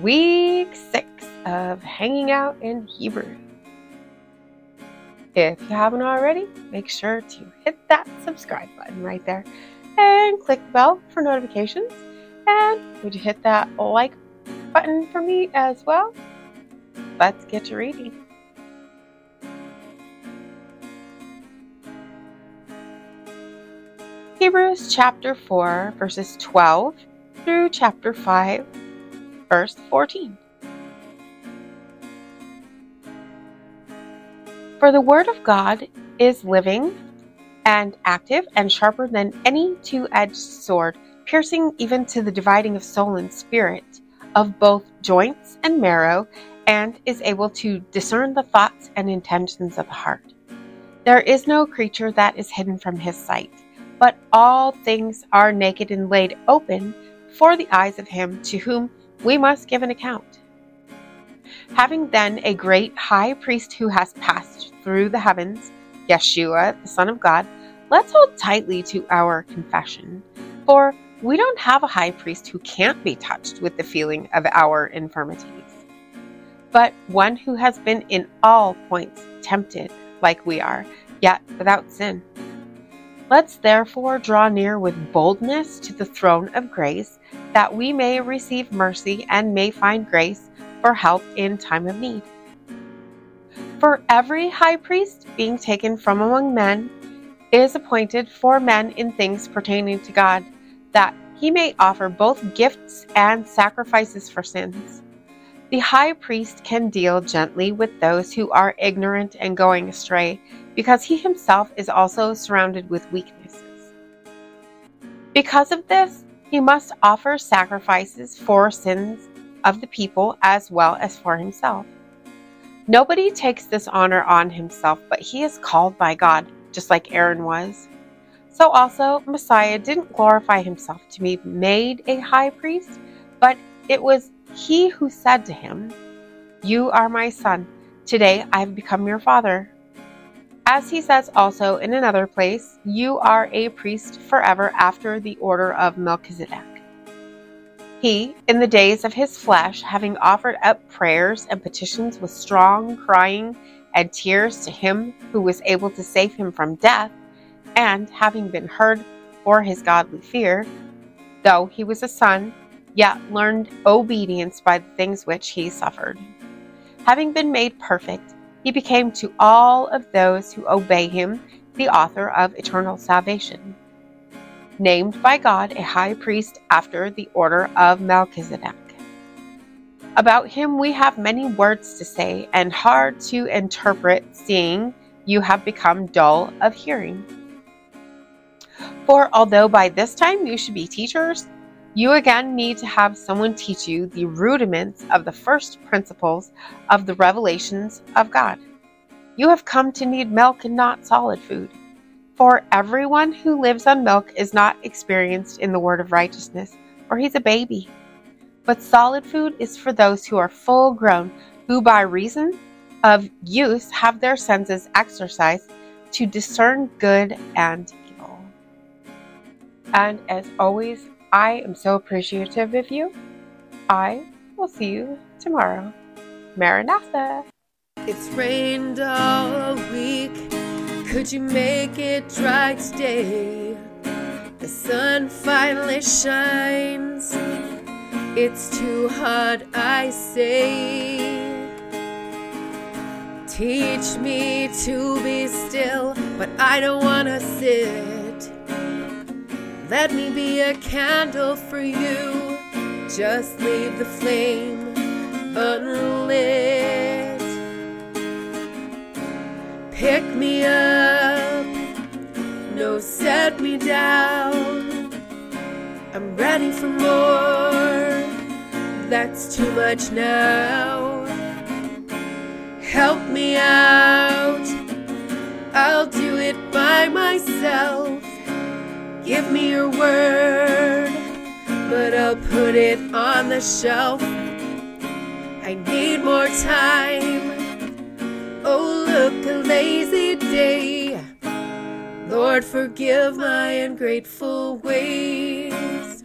week six of hanging out in Hebrew. If you haven't already, make sure to hit that subscribe button right there and click the bell for notifications. And would you hit that like button for me as well? Let's get to reading. Hebrews chapter 4, verses 12 through chapter 5, verse 14. For the word of God is living and active and sharper than any two edged sword, piercing even to the dividing of soul and spirit, of both joints and marrow, and is able to discern the thoughts and intentions of the heart. There is no creature that is hidden from his sight but all things are naked and laid open for the eyes of him to whom we must give an account. Having then a great high priest who has passed through the heavens, Yeshua, the Son of God, let's hold tightly to our confession. For we don't have a high priest who can't be touched with the feeling of our infirmities, but one who has been in all points tempted like we are, yet without sin. Let's therefore draw near with boldness to the throne of grace, that we may receive mercy and may find grace for help in time of need. For every high priest being taken from among men is appointed for men in things pertaining to God, that he may offer both gifts and sacrifices for sins. The high priest can deal gently with those who are ignorant and going astray because he himself is also surrounded with weaknesses. Because of this, he must offer sacrifices for sins of the people as well as for himself. Nobody takes this honor on himself, but he is called by God, just like Aaron was. So also, Messiah didn't glorify himself to be made a high priest, but it was he who said to him, You are my son. Today I have become your father. As he says also in another place, you are a priest forever after the order of Melchizedek. He, in the days of his flesh, having offered up prayers and petitions with strong crying and tears to him who was able to save him from death, and having been heard for his godly fear, though he was a son, yet learned obedience by the things which he suffered. Having been made perfect, he became to all of those who obey him the author of eternal salvation. Named by God a high priest after the order of Melchizedek. About him we have many words to say and hard to interpret, seeing you have become dull of hearing. For although by this time you should be teachers, you again need to have someone teach you the rudiments of the first principles of the revelations of God. You have come to need milk and not solid food. For everyone who lives on milk is not experienced in the word of righteousness, for he's a baby. But solid food is for those who are full grown, who by reason of use have their senses exercised to discern good and evil. And as always, I am so appreciative of you. I will see you tomorrow. Maranatha. It's rained all week. Could you make it dry today? The sun finally shines. It's too hot, I say. Teach me to be still, but I don't wanna sit. Let me be a candle for you. Just leave the flame unlit. Pick me up, no, set me down. I'm ready for more. That's too much now. Help me out. I'll do it by myself. Give me your word, but I'll put it on the shelf. I need more time. Oh, look, a lazy day. Lord, forgive my ungrateful ways.